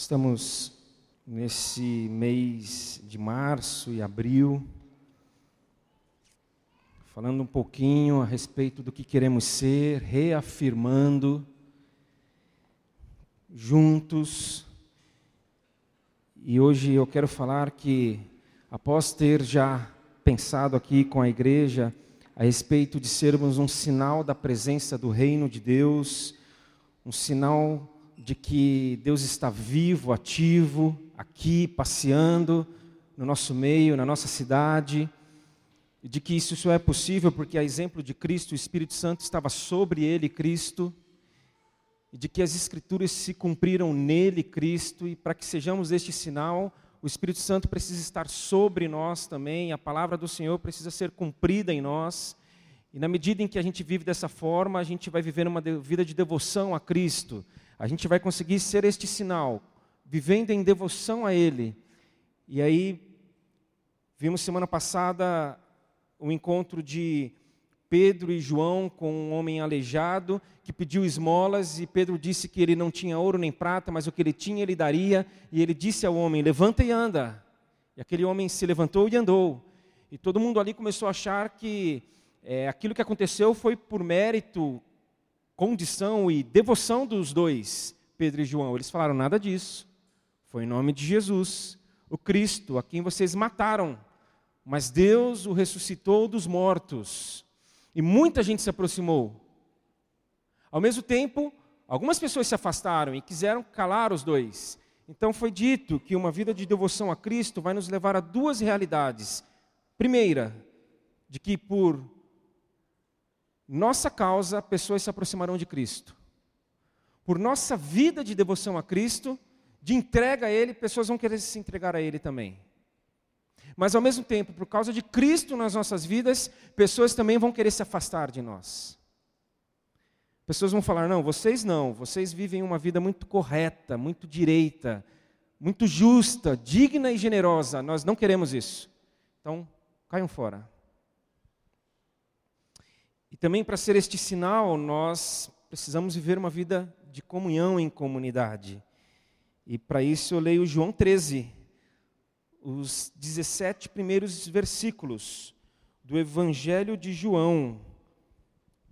Estamos nesse mês de março e abril, falando um pouquinho a respeito do que queremos ser, reafirmando juntos. E hoje eu quero falar que, após ter já pensado aqui com a igreja a respeito de sermos um sinal da presença do reino de Deus, um sinal de que Deus está vivo, ativo, aqui, passeando no nosso meio, na nossa cidade, e de que isso só é possível porque, a exemplo de Cristo, o Espírito Santo estava sobre ele, Cristo, e de que as Escrituras se cumpriram nele, Cristo, e para que sejamos este sinal, o Espírito Santo precisa estar sobre nós também, a palavra do Senhor precisa ser cumprida em nós, e na medida em que a gente vive dessa forma, a gente vai viver uma vida de devoção a Cristo, a gente vai conseguir ser este sinal, vivendo em devoção a Ele. E aí, vimos semana passada o encontro de Pedro e João com um homem aleijado que pediu esmolas e Pedro disse que ele não tinha ouro nem prata, mas o que ele tinha ele daria. E ele disse ao homem: Levanta e anda. E aquele homem se levantou e andou. E todo mundo ali começou a achar que é, aquilo que aconteceu foi por mérito condição e devoção dos dois, Pedro e João. Eles falaram nada disso. Foi em nome de Jesus, o Cristo, a quem vocês mataram. Mas Deus o ressuscitou dos mortos. E muita gente se aproximou. Ao mesmo tempo, algumas pessoas se afastaram e quiseram calar os dois. Então foi dito que uma vida de devoção a Cristo vai nos levar a duas realidades. Primeira, de que por nossa causa, pessoas se aproximarão de Cristo. Por nossa vida de devoção a Cristo, de entrega a Ele, pessoas vão querer se entregar a Ele também. Mas ao mesmo tempo, por causa de Cristo nas nossas vidas, pessoas também vão querer se afastar de nós. Pessoas vão falar: não, vocês não, vocês vivem uma vida muito correta, muito direita, muito justa, digna e generosa. Nós não queremos isso. Então, caiam fora. E também para ser este sinal, nós precisamos viver uma vida de comunhão em comunidade. E para isso eu leio João 13, os 17 primeiros versículos do Evangelho de João,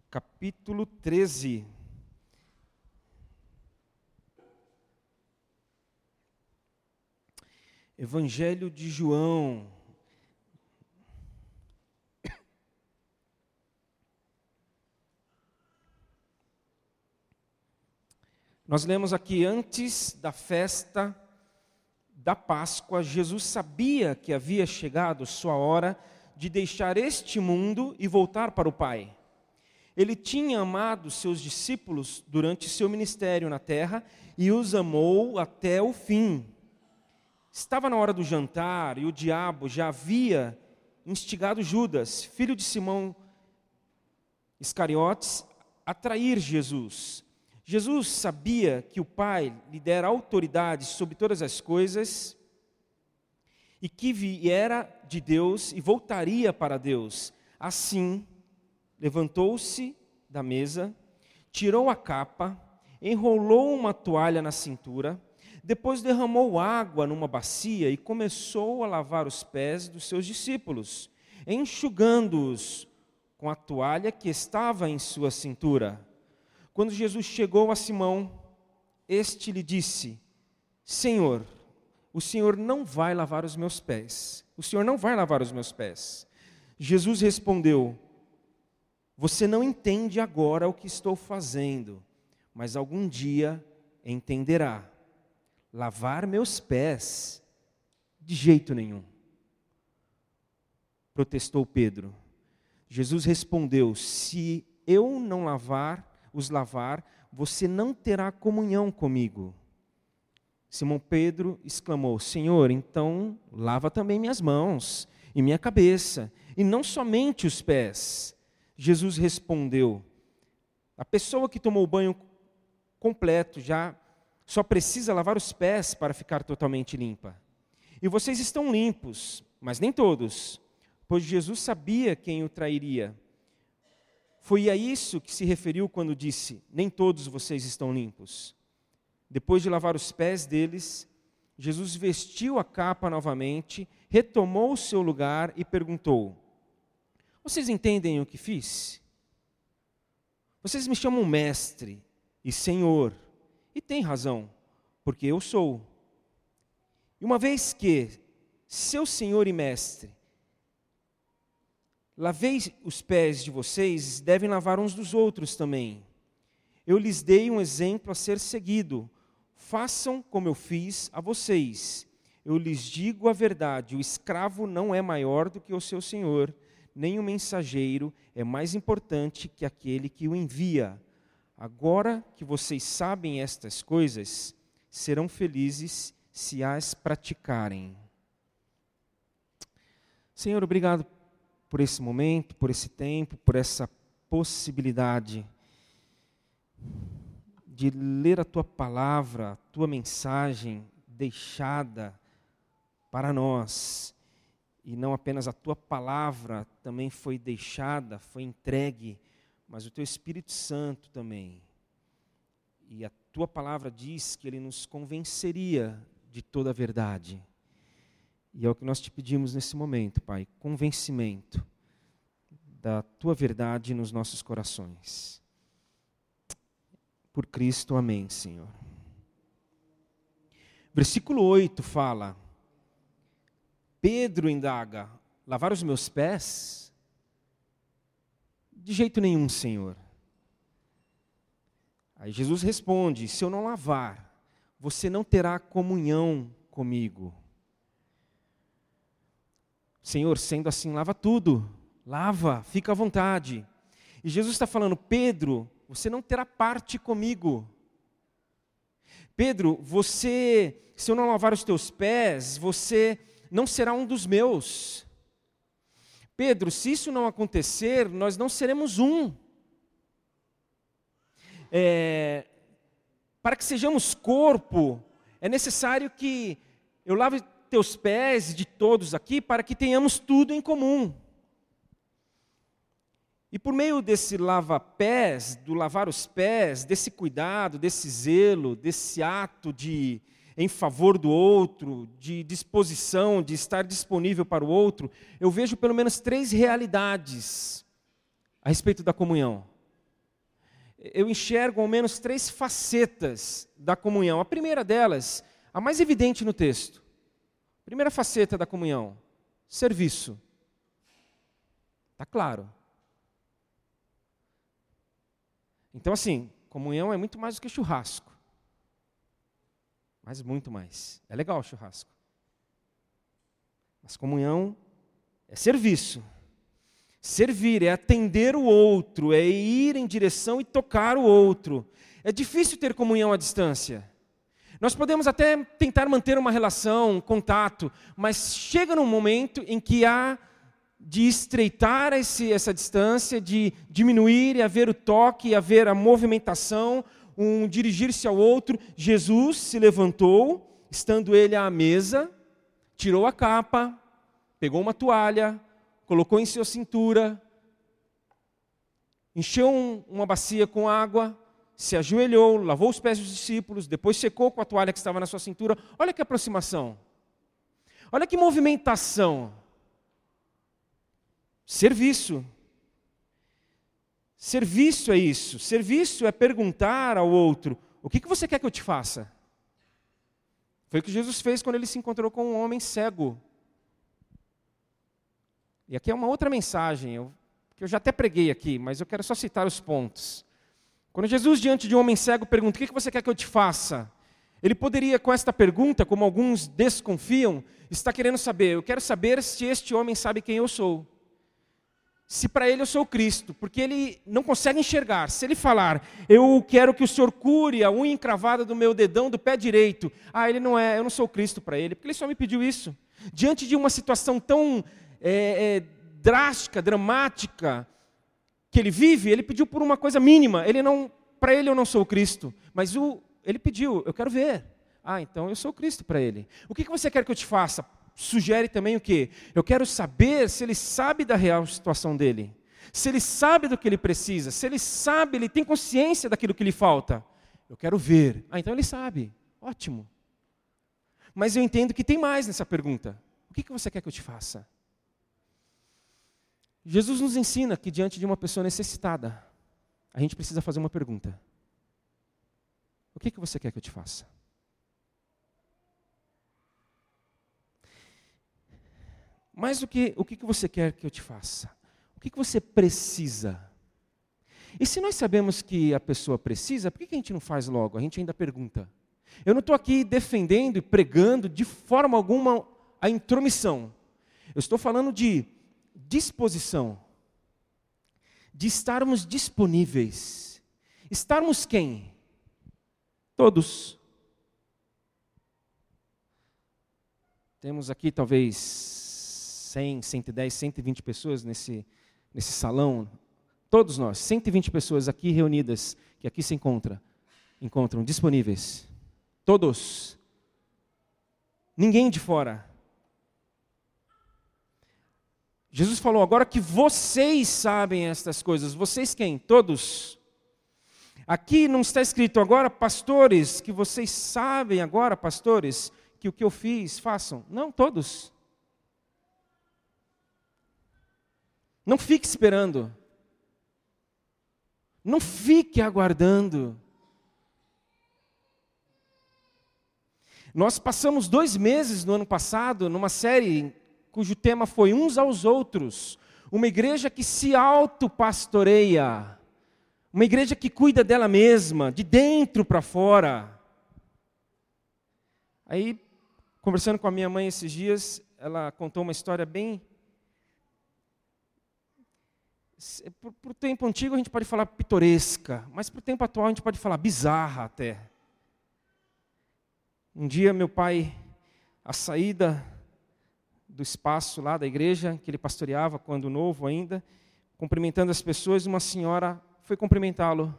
capítulo 13. Evangelho de João, Nós lemos aqui antes da festa da Páscoa, Jesus sabia que havia chegado sua hora de deixar este mundo e voltar para o Pai. Ele tinha amado seus discípulos durante seu ministério na terra e os amou até o fim. Estava na hora do jantar e o diabo já havia instigado Judas, filho de Simão Iscariotes, a trair Jesus. Jesus sabia que o Pai lhe dera autoridade sobre todas as coisas e que viera de Deus e voltaria para Deus. Assim, levantou-se da mesa, tirou a capa, enrolou uma toalha na cintura, depois derramou água numa bacia e começou a lavar os pés dos seus discípulos, enxugando-os com a toalha que estava em sua cintura. Quando Jesus chegou a Simão, este lhe disse: Senhor, o Senhor não vai lavar os meus pés. O Senhor não vai lavar os meus pés. Jesus respondeu: Você não entende agora o que estou fazendo, mas algum dia entenderá. Lavar meus pés? De jeito nenhum. Protestou Pedro. Jesus respondeu: Se eu não lavar os lavar, você não terá comunhão comigo. Simão Pedro exclamou: Senhor, então lava também minhas mãos e minha cabeça, e não somente os pés. Jesus respondeu: A pessoa que tomou o banho completo já só precisa lavar os pés para ficar totalmente limpa. E vocês estão limpos, mas nem todos, pois Jesus sabia quem o trairia. Foi a isso que se referiu quando disse: Nem todos vocês estão limpos. Depois de lavar os pés deles, Jesus vestiu a capa novamente, retomou o seu lugar e perguntou: Vocês entendem o que fiz? Vocês me chamam mestre e senhor, e têm razão, porque eu sou. E uma vez que seu senhor e mestre lavei os pés de vocês, devem lavar uns dos outros também. Eu lhes dei um exemplo a ser seguido. Façam como eu fiz a vocês. Eu lhes digo a verdade: o escravo não é maior do que o seu senhor, nem o mensageiro é mais importante que aquele que o envia. Agora que vocês sabem estas coisas, serão felizes se as praticarem. Senhor, obrigado por esse momento, por esse tempo, por essa possibilidade de ler a tua palavra, a tua mensagem deixada para nós. E não apenas a tua palavra também foi deixada, foi entregue, mas o teu Espírito Santo também. E a tua palavra diz que ele nos convenceria de toda a verdade. E é o que nós te pedimos nesse momento, Pai, convencimento da tua verdade nos nossos corações. Por Cristo, amém, Senhor. Versículo 8 fala: Pedro indaga: lavar os meus pés? De jeito nenhum, Senhor. Aí Jesus responde: Se eu não lavar, você não terá comunhão comigo. Senhor, sendo assim, lava tudo, lava, fica à vontade. E Jesus está falando: Pedro, você não terá parte comigo. Pedro, você, se eu não lavar os teus pés, você não será um dos meus. Pedro, se isso não acontecer, nós não seremos um. É, para que sejamos corpo, é necessário que eu lave teus pés de todos aqui, para que tenhamos tudo em comum. E por meio desse lava-pés, do lavar os pés, desse cuidado, desse zelo, desse ato de em favor do outro, de disposição, de estar disponível para o outro, eu vejo pelo menos três realidades a respeito da comunhão. Eu enxergo ao menos três facetas da comunhão. A primeira delas, a mais evidente no texto. Primeira faceta da comunhão: serviço. Está claro. Então, assim, comunhão é muito mais do que churrasco. Mas muito mais. É legal o churrasco. Mas comunhão é serviço. Servir é atender o outro, é ir em direção e tocar o outro. É difícil ter comunhão à distância. Nós podemos até tentar manter uma relação, um contato, mas chega num momento em que há de estreitar esse, essa distância, de diminuir e haver o toque, haver a movimentação, um dirigir-se ao outro. Jesus se levantou, estando ele à mesa, tirou a capa, pegou uma toalha, colocou em sua cintura, encheu um, uma bacia com água, se ajoelhou, lavou os pés dos discípulos, depois secou com a toalha que estava na sua cintura. Olha que aproximação. Olha que movimentação. Serviço. Serviço é isso. Serviço é perguntar ao outro: o que, que você quer que eu te faça? Foi o que Jesus fez quando ele se encontrou com um homem cego. E aqui é uma outra mensagem, eu, que eu já até preguei aqui, mas eu quero só citar os pontos. Quando Jesus, diante de um homem cego, pergunta: O que, você quer que eu te faça? Ele poderia, com esta pergunta, como alguns desconfiam, estar querendo saber: Eu quero saber se este homem sabe quem eu sou se para ele eu sou Cristo, porque ele não consegue enxergar. Se ele falar, eu quero que o Senhor cure a unha encravada do meu dedão do pé direito, ah, ele não é, eu não sou Cristo para ele, porque ele só me pediu isso. Diante de uma situação tão é, é, drástica, dramática que ele vive, ele pediu por uma coisa mínima. Ele não, para ele eu não sou Cristo, mas o, ele pediu, eu quero ver. Ah, então eu sou Cristo para ele. O que, que você quer que eu te faça? sugere também o quê? Eu quero saber se ele sabe da real situação dele. Se ele sabe do que ele precisa, se ele sabe, ele tem consciência daquilo que lhe falta. eu quero ver. Ah, então ele sabe. Ótimo. Mas eu entendo que tem mais nessa pergunta. O que, que você quer que eu te faça? Jesus nos ensina que diante de uma pessoa necessitada, a gente precisa fazer uma pergunta: O que, que você quer que eu te faça? Mais do que o que, que você quer que eu te faça? O que, que você precisa? E se nós sabemos que a pessoa precisa, por que, que a gente não faz logo? A gente ainda pergunta. Eu não estou aqui defendendo e pregando de forma alguma a intromissão. Eu estou falando de disposição, de estarmos disponíveis. Estarmos quem? Todos. Temos aqui talvez 100, 110, 120 pessoas nesse, nesse salão. Todos nós, 120 pessoas aqui reunidas, que aqui se encontra, encontram disponíveis. Todos. Ninguém de fora. Jesus falou agora que vocês sabem estas coisas. Vocês quem? Todos. Aqui não está escrito agora, pastores, que vocês sabem agora, pastores, que o que eu fiz, façam. Não, todos. Não fique esperando. Não fique aguardando. Nós passamos dois meses no ano passado numa série cujo tema foi Uns aos Outros. Uma igreja que se autopastoreia. Uma igreja que cuida dela mesma, de dentro para fora. Aí, conversando com a minha mãe esses dias, ela contou uma história bem. Para o tempo antigo a gente pode falar pitoresca, mas para o tempo atual a gente pode falar bizarra até. Um dia meu pai, a saída do espaço lá da igreja, que ele pastoreava quando novo ainda, cumprimentando as pessoas, uma senhora foi cumprimentá-lo.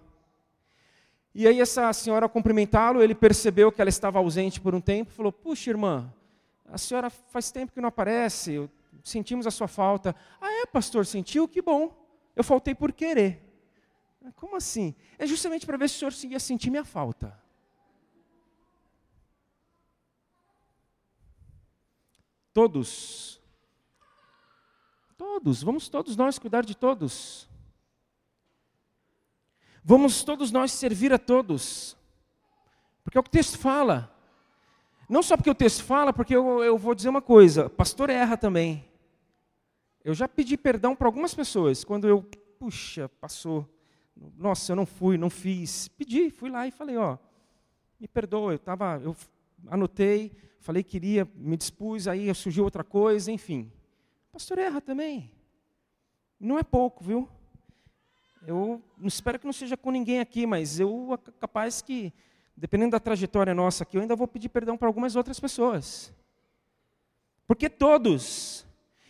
E aí essa senhora ao cumprimentá-lo, ele percebeu que ela estava ausente por um tempo, falou: "Puxa, irmã, a senhora faz tempo que não aparece, sentimos a sua falta". "Ah, é, pastor, sentiu? Que bom. Eu faltei por querer". Como assim? É justamente para ver se o senhor ia sentir minha falta. Todos. Todos, vamos todos nós cuidar de todos. Vamos todos nós servir a todos. Porque é o que o texto fala. Não só porque o texto fala, porque eu, eu vou dizer uma coisa: pastor erra também. Eu já pedi perdão para algumas pessoas quando eu, puxa, passou. Nossa, eu não fui, não fiz. Pedi, fui lá e falei: ó, me perdoa, eu, tava, eu anotei, falei que iria, me dispus, aí surgiu outra coisa, enfim. pastor erra também. Não é pouco, viu? Eu espero que não seja com ninguém aqui, mas eu capaz que, dependendo da trajetória nossa aqui, eu ainda vou pedir perdão para algumas outras pessoas. Porque todos,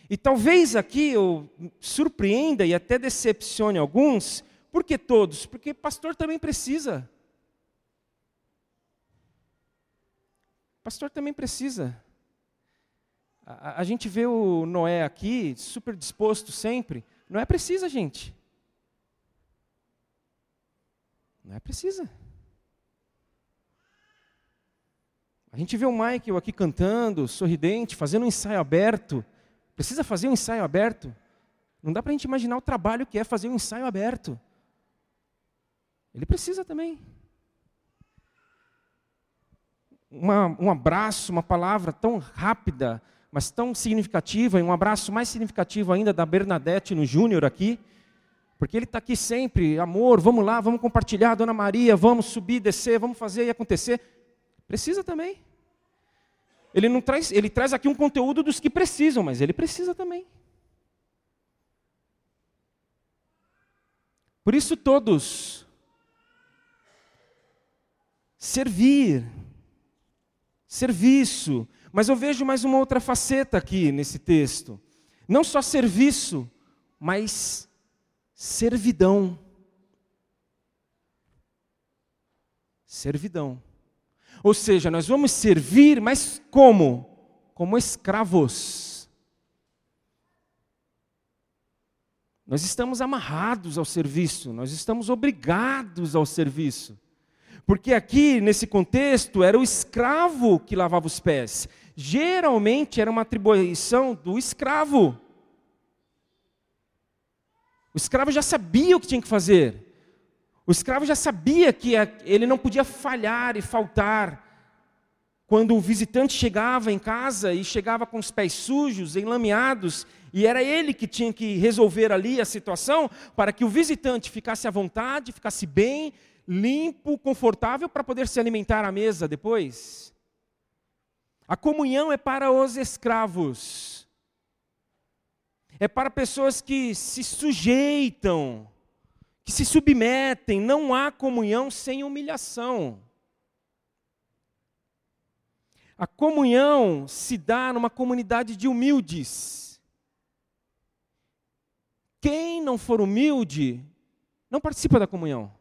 e talvez aqui eu surpreenda e até decepcione alguns, por que todos? Porque pastor também precisa. Pastor também precisa. A, a, gente vê o Noé aqui, super disposto sempre. Não é precisa, gente. Não é precisa. A gente vê o Michael aqui cantando, sorridente, fazendo um ensaio aberto. Precisa fazer um ensaio aberto? Não dá para a gente imaginar o trabalho que é fazer um ensaio aberto. Ele precisa também uma, um abraço, uma palavra tão rápida, mas tão significativa, e um abraço mais significativo ainda da Bernadette no Júnior aqui, porque ele está aqui sempre, amor, vamos lá, vamos compartilhar, Dona Maria, vamos subir, descer, vamos fazer e acontecer. Precisa também. Ele não traz, ele traz aqui um conteúdo dos que precisam, mas ele precisa também. Por isso todos servir, serviço. Mas eu vejo mais uma outra faceta aqui nesse texto. Não só serviço, mas servidão. Servidão. Ou seja, nós vamos servir, mas como? Como escravos. Nós estamos amarrados ao serviço, nós estamos obrigados ao serviço. Porque aqui, nesse contexto, era o escravo que lavava os pés. Geralmente era uma atribuição do escravo. O escravo já sabia o que tinha que fazer. O escravo já sabia que ele não podia falhar e faltar. Quando o visitante chegava em casa e chegava com os pés sujos, enlameados, e era ele que tinha que resolver ali a situação para que o visitante ficasse à vontade, ficasse bem, limpo, confortável para poder se alimentar à mesa depois. A comunhão é para os escravos. É para pessoas que se sujeitam, que se submetem. Não há comunhão sem humilhação. A comunhão se dá numa comunidade de humildes. Quem não for humilde, não participa da comunhão.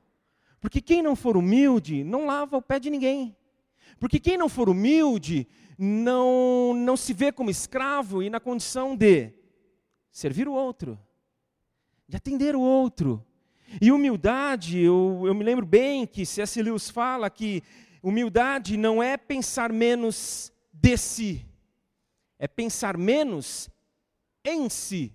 Porque quem não for humilde, não lava o pé de ninguém. Porque quem não for humilde, não, não se vê como escravo e na condição de servir o outro, de atender o outro. E humildade, eu, eu me lembro bem que C.S. Lewis fala que humildade não é pensar menos de si, é pensar menos em si.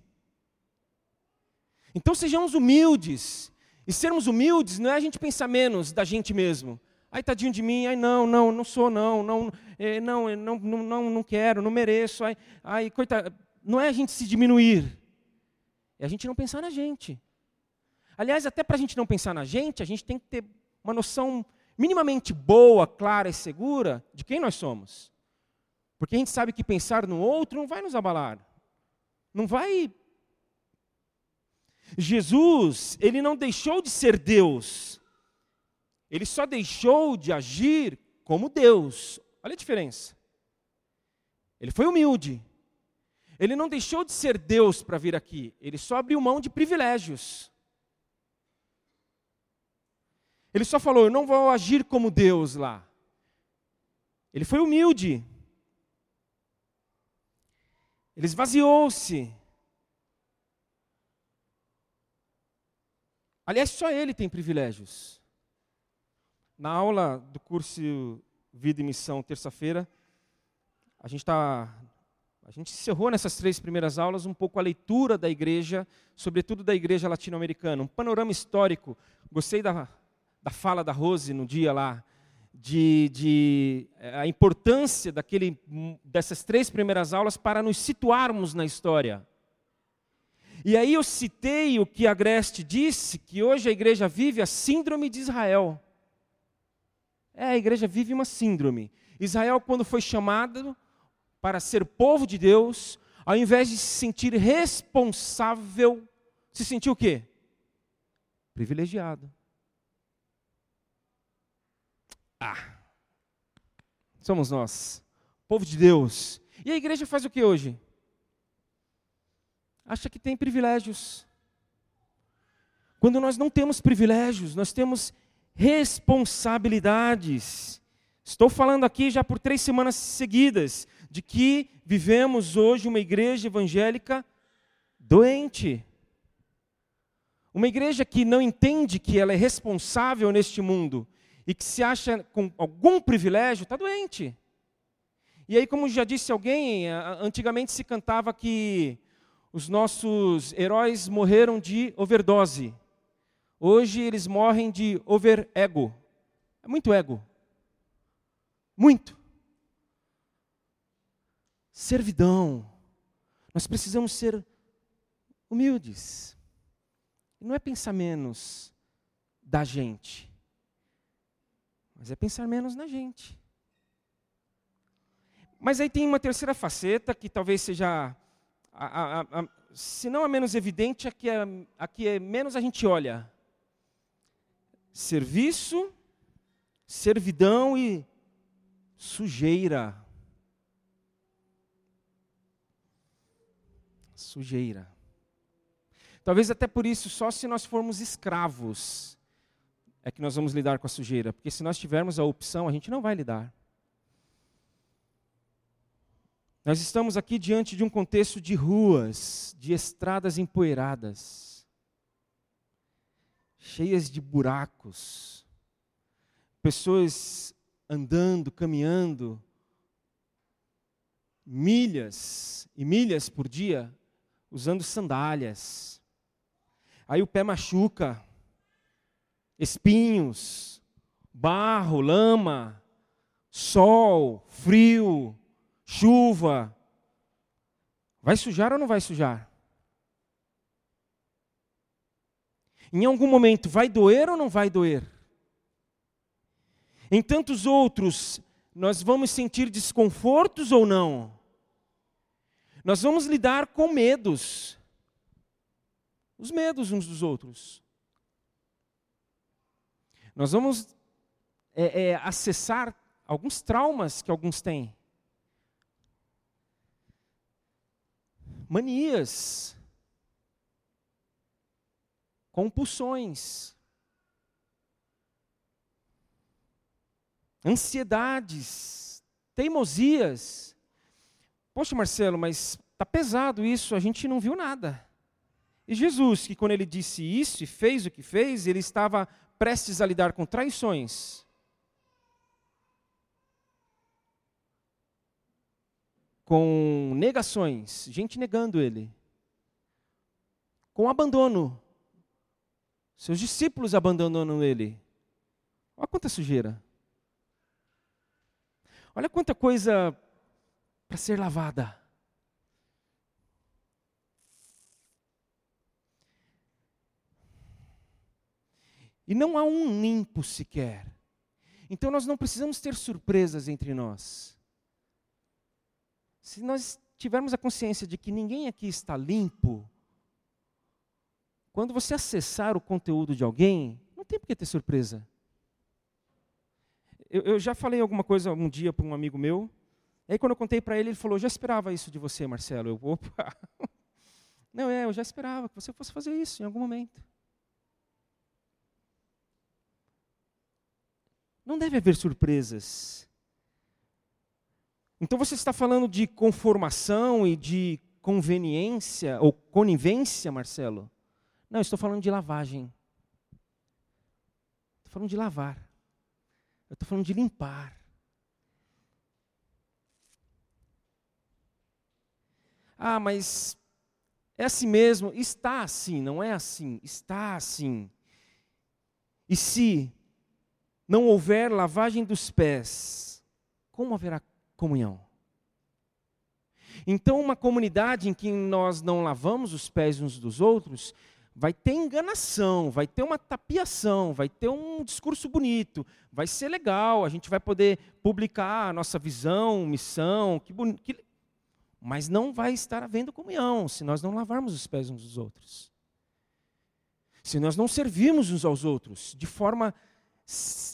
Então sejamos humildes, e sermos humildes não é a gente pensar menos da gente mesmo. Ai, tadinho de mim, ai, não, não, não sou, não, não, é, não, é, não, não, não, não quero, não mereço, ai, ai, coitado. Não é a gente se diminuir, é a gente não pensar na gente. Aliás, até para a gente não pensar na gente, a gente tem que ter uma noção minimamente boa, clara e segura de quem nós somos. Porque a gente sabe que pensar no outro não vai nos abalar, não vai Jesus, ele não deixou de ser Deus, ele só deixou de agir como Deus. Olha a diferença. Ele foi humilde. Ele não deixou de ser Deus para vir aqui, ele só abriu mão de privilégios. Ele só falou: Eu não vou agir como Deus lá. Ele foi humilde. Ele esvaziou-se. Aliás, só ele tem privilégios. Na aula do curso Vida e Missão, terça-feira, a gente está. A gente encerrou nessas três primeiras aulas um pouco a leitura da igreja, sobretudo da igreja latino-americana, um panorama histórico. Gostei da, da fala da Rose no dia lá, de, de, eh, a importância daquele, dessas três primeiras aulas para nos situarmos na história. E aí eu citei o que Agreste disse, que hoje a igreja vive a síndrome de Israel. É, a igreja vive uma síndrome. Israel, quando foi chamado para ser povo de Deus, ao invés de se sentir responsável, se sentiu o quê? Privilegiado. Ah, somos nós, povo de Deus. E a igreja faz o que hoje? Acha que tem privilégios. Quando nós não temos privilégios, nós temos responsabilidades. Estou falando aqui já por três semanas seguidas de que vivemos hoje uma igreja evangélica doente. Uma igreja que não entende que ela é responsável neste mundo e que se acha com algum privilégio, está doente. E aí, como já disse alguém, antigamente se cantava que os nossos heróis morreram de overdose. Hoje eles morrem de overego. É muito ego. Muito. Servidão. Nós precisamos ser humildes. Não é pensar menos da gente, mas é pensar menos na gente. Mas aí tem uma terceira faceta que talvez seja a, a, a, se não a menos evidente, a que, é, a que é menos a gente olha. Serviço, servidão e sujeira. Sujeira. Talvez até por isso, só se nós formos escravos, é que nós vamos lidar com a sujeira. Porque se nós tivermos a opção, a gente não vai lidar. Nós estamos aqui diante de um contexto de ruas, de estradas empoeiradas, cheias de buracos, pessoas andando, caminhando, milhas e milhas por dia, usando sandálias. Aí o pé machuca, espinhos, barro, lama, sol, frio, chuva. Vai sujar ou não vai sujar? Em algum momento vai doer ou não vai doer? Em tantos outros, nós vamos sentir desconfortos ou não? Nós vamos lidar com medos. Os medos uns dos outros. Nós vamos é, é, acessar alguns traumas que alguns têm. Manias. Compulsões. ansiedades, teimosias. Poxa, Marcelo, mas está pesado isso, a gente não viu nada. E Jesus, que quando ele disse isso e fez o que fez, ele estava prestes a lidar com traições. Com negações, gente negando ele. Com abandono. Seus discípulos abandonando ele. Olha quanta sujeira. Olha quanta coisa para ser lavada. E não há um limpo sequer. Então nós não precisamos ter surpresas entre nós. Se nós tivermos a consciência de que ninguém aqui está limpo, quando você acessar o conteúdo de alguém, não tem por que ter surpresa. Eu, eu já falei alguma coisa um dia para um amigo meu. Aí quando eu contei para ele, ele falou: "Já esperava isso de você, Marcelo". Eu, opa. Não, é, eu já esperava que você fosse fazer isso em algum momento. Não deve haver surpresas. Então você está falando de conformação e de conveniência ou conivência, Marcelo? Não, estou falando de lavagem. Estou falando de lavar. Eu estou falando de limpar. Ah, mas é assim mesmo? Está assim, não é assim, está assim. E se não houver lavagem dos pés, como haverá comunhão? Então, uma comunidade em que nós não lavamos os pés uns dos outros, vai ter enganação, vai ter uma tapiação, vai ter um discurso bonito, vai ser legal, a gente vai poder publicar a nossa visão, missão, que bonito, que... mas não vai estar havendo comunhão se nós não lavarmos os pés uns dos outros. Se nós não servirmos uns aos outros de forma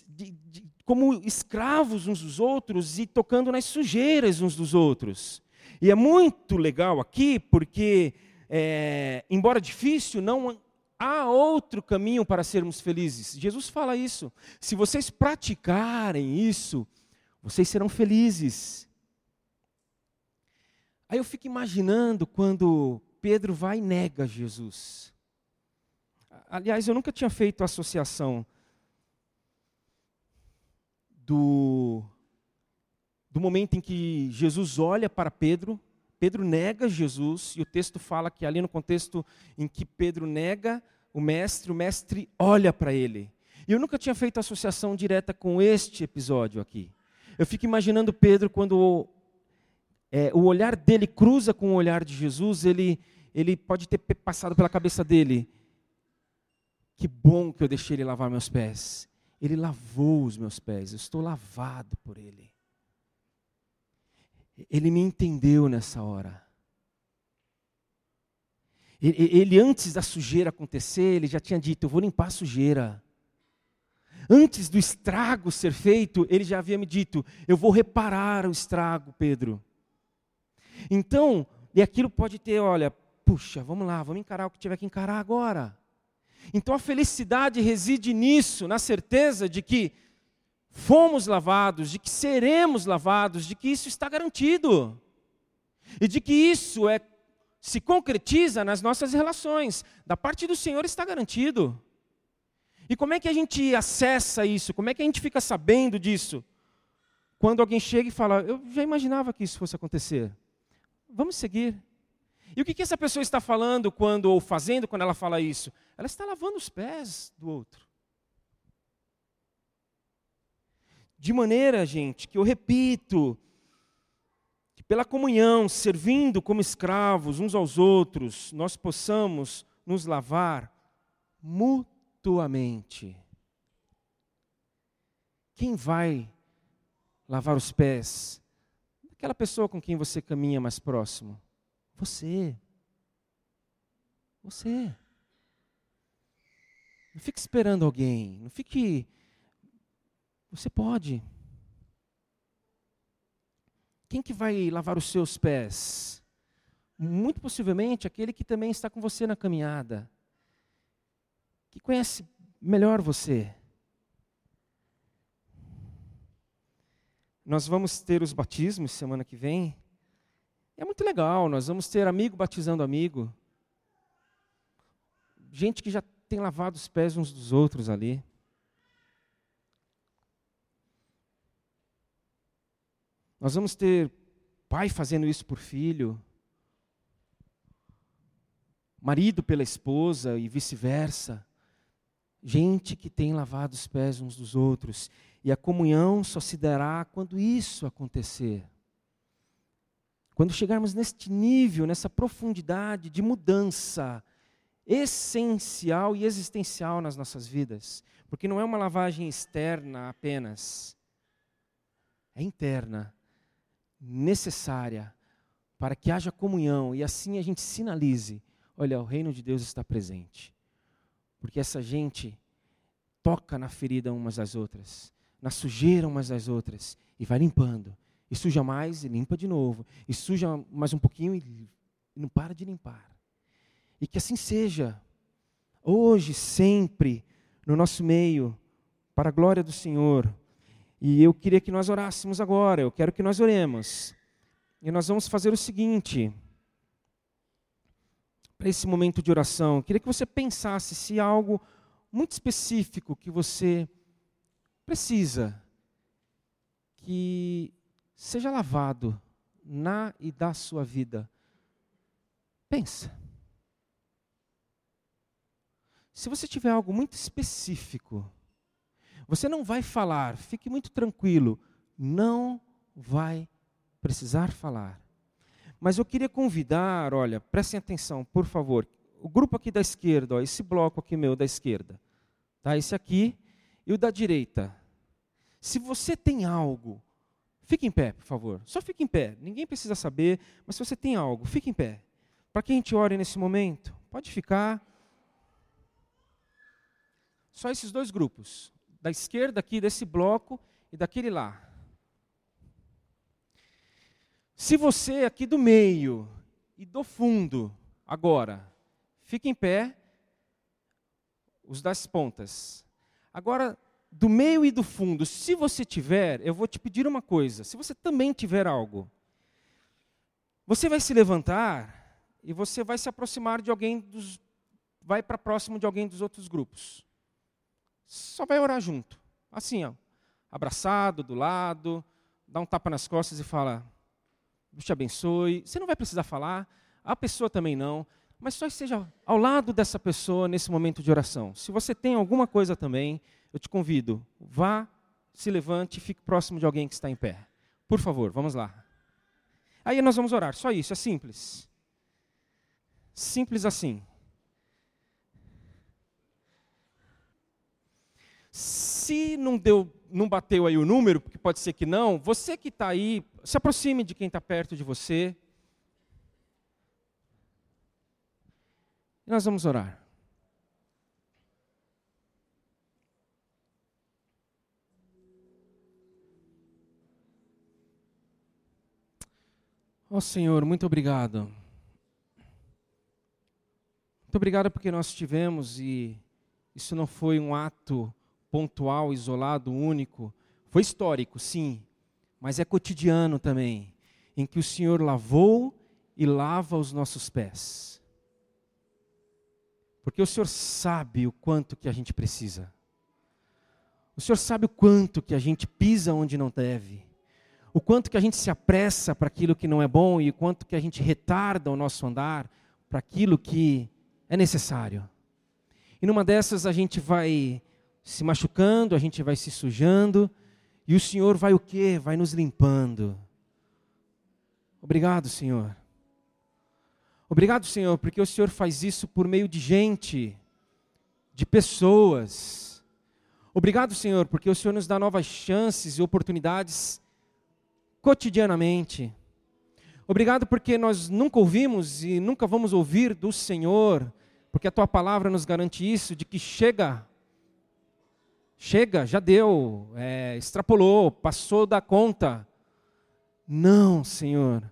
de, de, como escravos uns dos outros e tocando nas sujeiras uns dos outros. E é muito legal aqui porque é, embora difícil, não há outro caminho para sermos felizes. Jesus fala isso. Se vocês praticarem isso, vocês serão felizes. Aí eu fico imaginando quando Pedro vai e nega Jesus. Aliás, eu nunca tinha feito associação do, do momento em que Jesus olha para Pedro Pedro nega Jesus, e o texto fala que ali no contexto em que Pedro nega o mestre, o mestre olha para ele. E eu nunca tinha feito associação direta com este episódio aqui. Eu fico imaginando Pedro quando o, é, o olhar dele cruza com o olhar de Jesus, ele, ele pode ter passado pela cabeça dele. Que bom que eu deixei ele lavar meus pés. Ele lavou os meus pés, eu estou lavado por ele. Ele me entendeu nessa hora. Ele, antes da sujeira acontecer, ele já tinha dito: Eu vou limpar a sujeira. Antes do estrago ser feito, ele já havia me dito: Eu vou reparar o estrago, Pedro. Então, e aquilo pode ter: olha, puxa, vamos lá, vamos encarar o que tiver que encarar agora. Então a felicidade reside nisso, na certeza de que fomos lavados, de que seremos lavados, de que isso está garantido. E de que isso é se concretiza nas nossas relações. Da parte do Senhor está garantido. E como é que a gente acessa isso? Como é que a gente fica sabendo disso? Quando alguém chega e fala, eu já imaginava que isso fosse acontecer. Vamos seguir. E o que, que essa pessoa está falando quando, ou fazendo quando ela fala isso? Ela está lavando os pés do outro. De maneira, gente, que eu repito, que pela comunhão, servindo como escravos uns aos outros, nós possamos nos lavar mutuamente. Quem vai lavar os pés daquela pessoa com quem você caminha mais próximo? Você. Você. Não fique esperando alguém. Não fique. Você pode. Quem que vai lavar os seus pés? Muito possivelmente aquele que também está com você na caminhada. Que conhece melhor você. Nós vamos ter os batismos semana que vem. É muito legal, nós vamos ter amigo batizando amigo. Gente que já tem lavado os pés uns dos outros ali. Nós vamos ter pai fazendo isso por filho, marido pela esposa e vice-versa. Gente que tem lavado os pés uns dos outros. E a comunhão só se dará quando isso acontecer. Quando chegarmos neste nível, nessa profundidade de mudança essencial e existencial nas nossas vidas, porque não é uma lavagem externa apenas, é interna, necessária para que haja comunhão e assim a gente sinalize: olha, o reino de Deus está presente. Porque essa gente toca na ferida umas das outras, na sujeira umas das outras e vai limpando e suja mais e limpa de novo. E suja mais um pouquinho e não para de limpar. E que assim seja, hoje, sempre, no nosso meio, para a glória do Senhor. E eu queria que nós orássemos agora, eu quero que nós oremos. E nós vamos fazer o seguinte, para esse momento de oração, eu queria que você pensasse se há algo muito específico que você precisa que seja lavado na e da sua vida. Pensa. Se você tiver algo muito específico, você não vai falar, fique muito tranquilo, não vai precisar falar. Mas eu queria convidar, olha, prestem atenção, por favor. O grupo aqui da esquerda, ó, esse bloco aqui meu da esquerda, tá? Esse aqui e o da direita. Se você tem algo Fique em pé, por favor. Só fique em pé. Ninguém precisa saber, mas se você tem algo, fique em pé. Para que a gente ore nesse momento? Pode ficar. Só esses dois grupos. Da esquerda aqui, desse bloco, e daquele lá. Se você aqui do meio e do fundo, agora, fique em pé, os das pontas. Agora, do meio e do fundo, se você tiver, eu vou te pedir uma coisa: se você também tiver algo, você vai se levantar e você vai se aproximar de alguém dos. vai para próximo de alguém dos outros grupos. Só vai orar junto. Assim, ó, abraçado, do lado, dá um tapa nas costas e fala: Deus te abençoe. Você não vai precisar falar, a pessoa também não, mas só esteja ao lado dessa pessoa nesse momento de oração. Se você tem alguma coisa também, eu te convido, vá, se levante e fique próximo de alguém que está em pé. Por favor, vamos lá. Aí nós vamos orar, só isso, é simples. Simples assim. Se não deu, não bateu aí o número, porque pode ser que não, você que está aí, se aproxime de quem está perto de você. E nós vamos orar. Ó oh, Senhor, muito obrigado. Muito obrigado porque nós tivemos e isso não foi um ato pontual, isolado, único. Foi histórico, sim, mas é cotidiano também, em que o Senhor lavou e lava os nossos pés. Porque o Senhor sabe o quanto que a gente precisa. O Senhor sabe o quanto que a gente pisa onde não deve. O quanto que a gente se apressa para aquilo que não é bom e o quanto que a gente retarda o nosso andar para aquilo que é necessário. E numa dessas a gente vai se machucando, a gente vai se sujando, e o Senhor vai o quê? Vai nos limpando. Obrigado, Senhor. Obrigado, Senhor, porque o Senhor faz isso por meio de gente, de pessoas. Obrigado, Senhor, porque o Senhor nos dá novas chances e oportunidades cotidianamente. Obrigado porque nós nunca ouvimos e nunca vamos ouvir do Senhor, porque a tua palavra nos garante isso, de que chega, chega, já deu, é, extrapolou, passou da conta. Não, Senhor.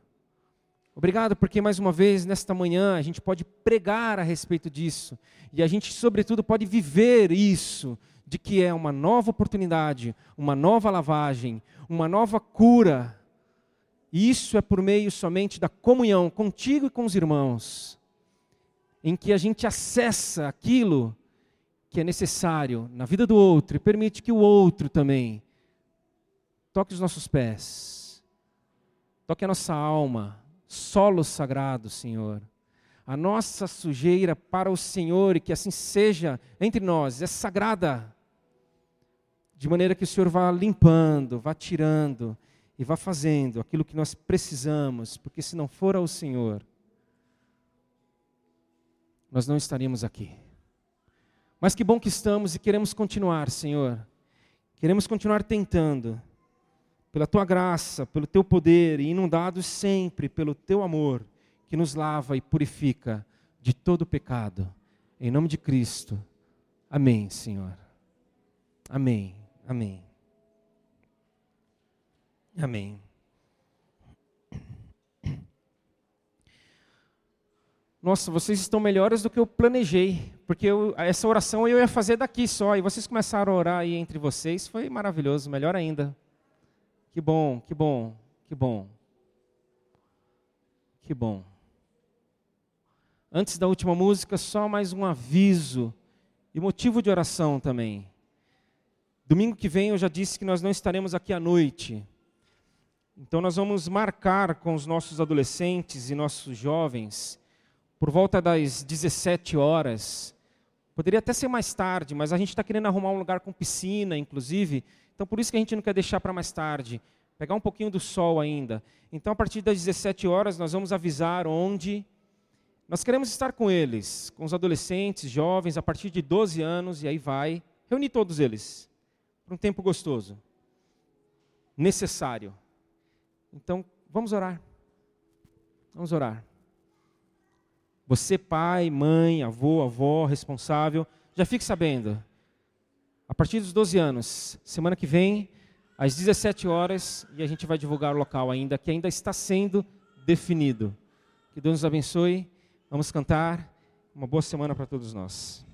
Obrigado porque mais uma vez nesta manhã a gente pode pregar a respeito disso e a gente, sobretudo, pode viver isso, de que é uma nova oportunidade, uma nova lavagem, uma nova cura e isso é por meio somente da comunhão contigo e com os irmãos, em que a gente acessa aquilo que é necessário na vida do outro e permite que o outro também toque os nossos pés, toque a nossa alma, solo sagrado, Senhor. A nossa sujeira para o Senhor e que assim seja entre nós, é sagrada, de maneira que o Senhor vá limpando, vá tirando e vá fazendo aquilo que nós precisamos, porque se não for ao Senhor, nós não estaríamos aqui. Mas que bom que estamos e queremos continuar, Senhor. Queremos continuar tentando, pela tua graça, pelo teu poder, e inundados sempre pelo teu amor, que nos lava e purifica de todo pecado. Em nome de Cristo. Amém, Senhor. Amém. Amém. Amém. Nossa, vocês estão melhores do que eu planejei, porque eu, essa oração eu ia fazer daqui só, e vocês começaram a orar aí entre vocês, foi maravilhoso, melhor ainda. Que bom, que bom, que bom. Que bom. Antes da última música, só mais um aviso e motivo de oração também. Domingo que vem eu já disse que nós não estaremos aqui à noite. Então, nós vamos marcar com os nossos adolescentes e nossos jovens, por volta das 17 horas. Poderia até ser mais tarde, mas a gente está querendo arrumar um lugar com piscina, inclusive. Então, por isso que a gente não quer deixar para mais tarde. Pegar um pouquinho do sol ainda. Então, a partir das 17 horas, nós vamos avisar onde. Nós queremos estar com eles, com os adolescentes, jovens, a partir de 12 anos, e aí vai. Reunir todos eles. Para um tempo gostoso. Necessário. Então, vamos orar. Vamos orar. Você, pai, mãe, avô, avó, responsável, já fique sabendo. A partir dos 12 anos, semana que vem, às 17 horas, e a gente vai divulgar o local ainda, que ainda está sendo definido. Que Deus nos abençoe. Vamos cantar. Uma boa semana para todos nós.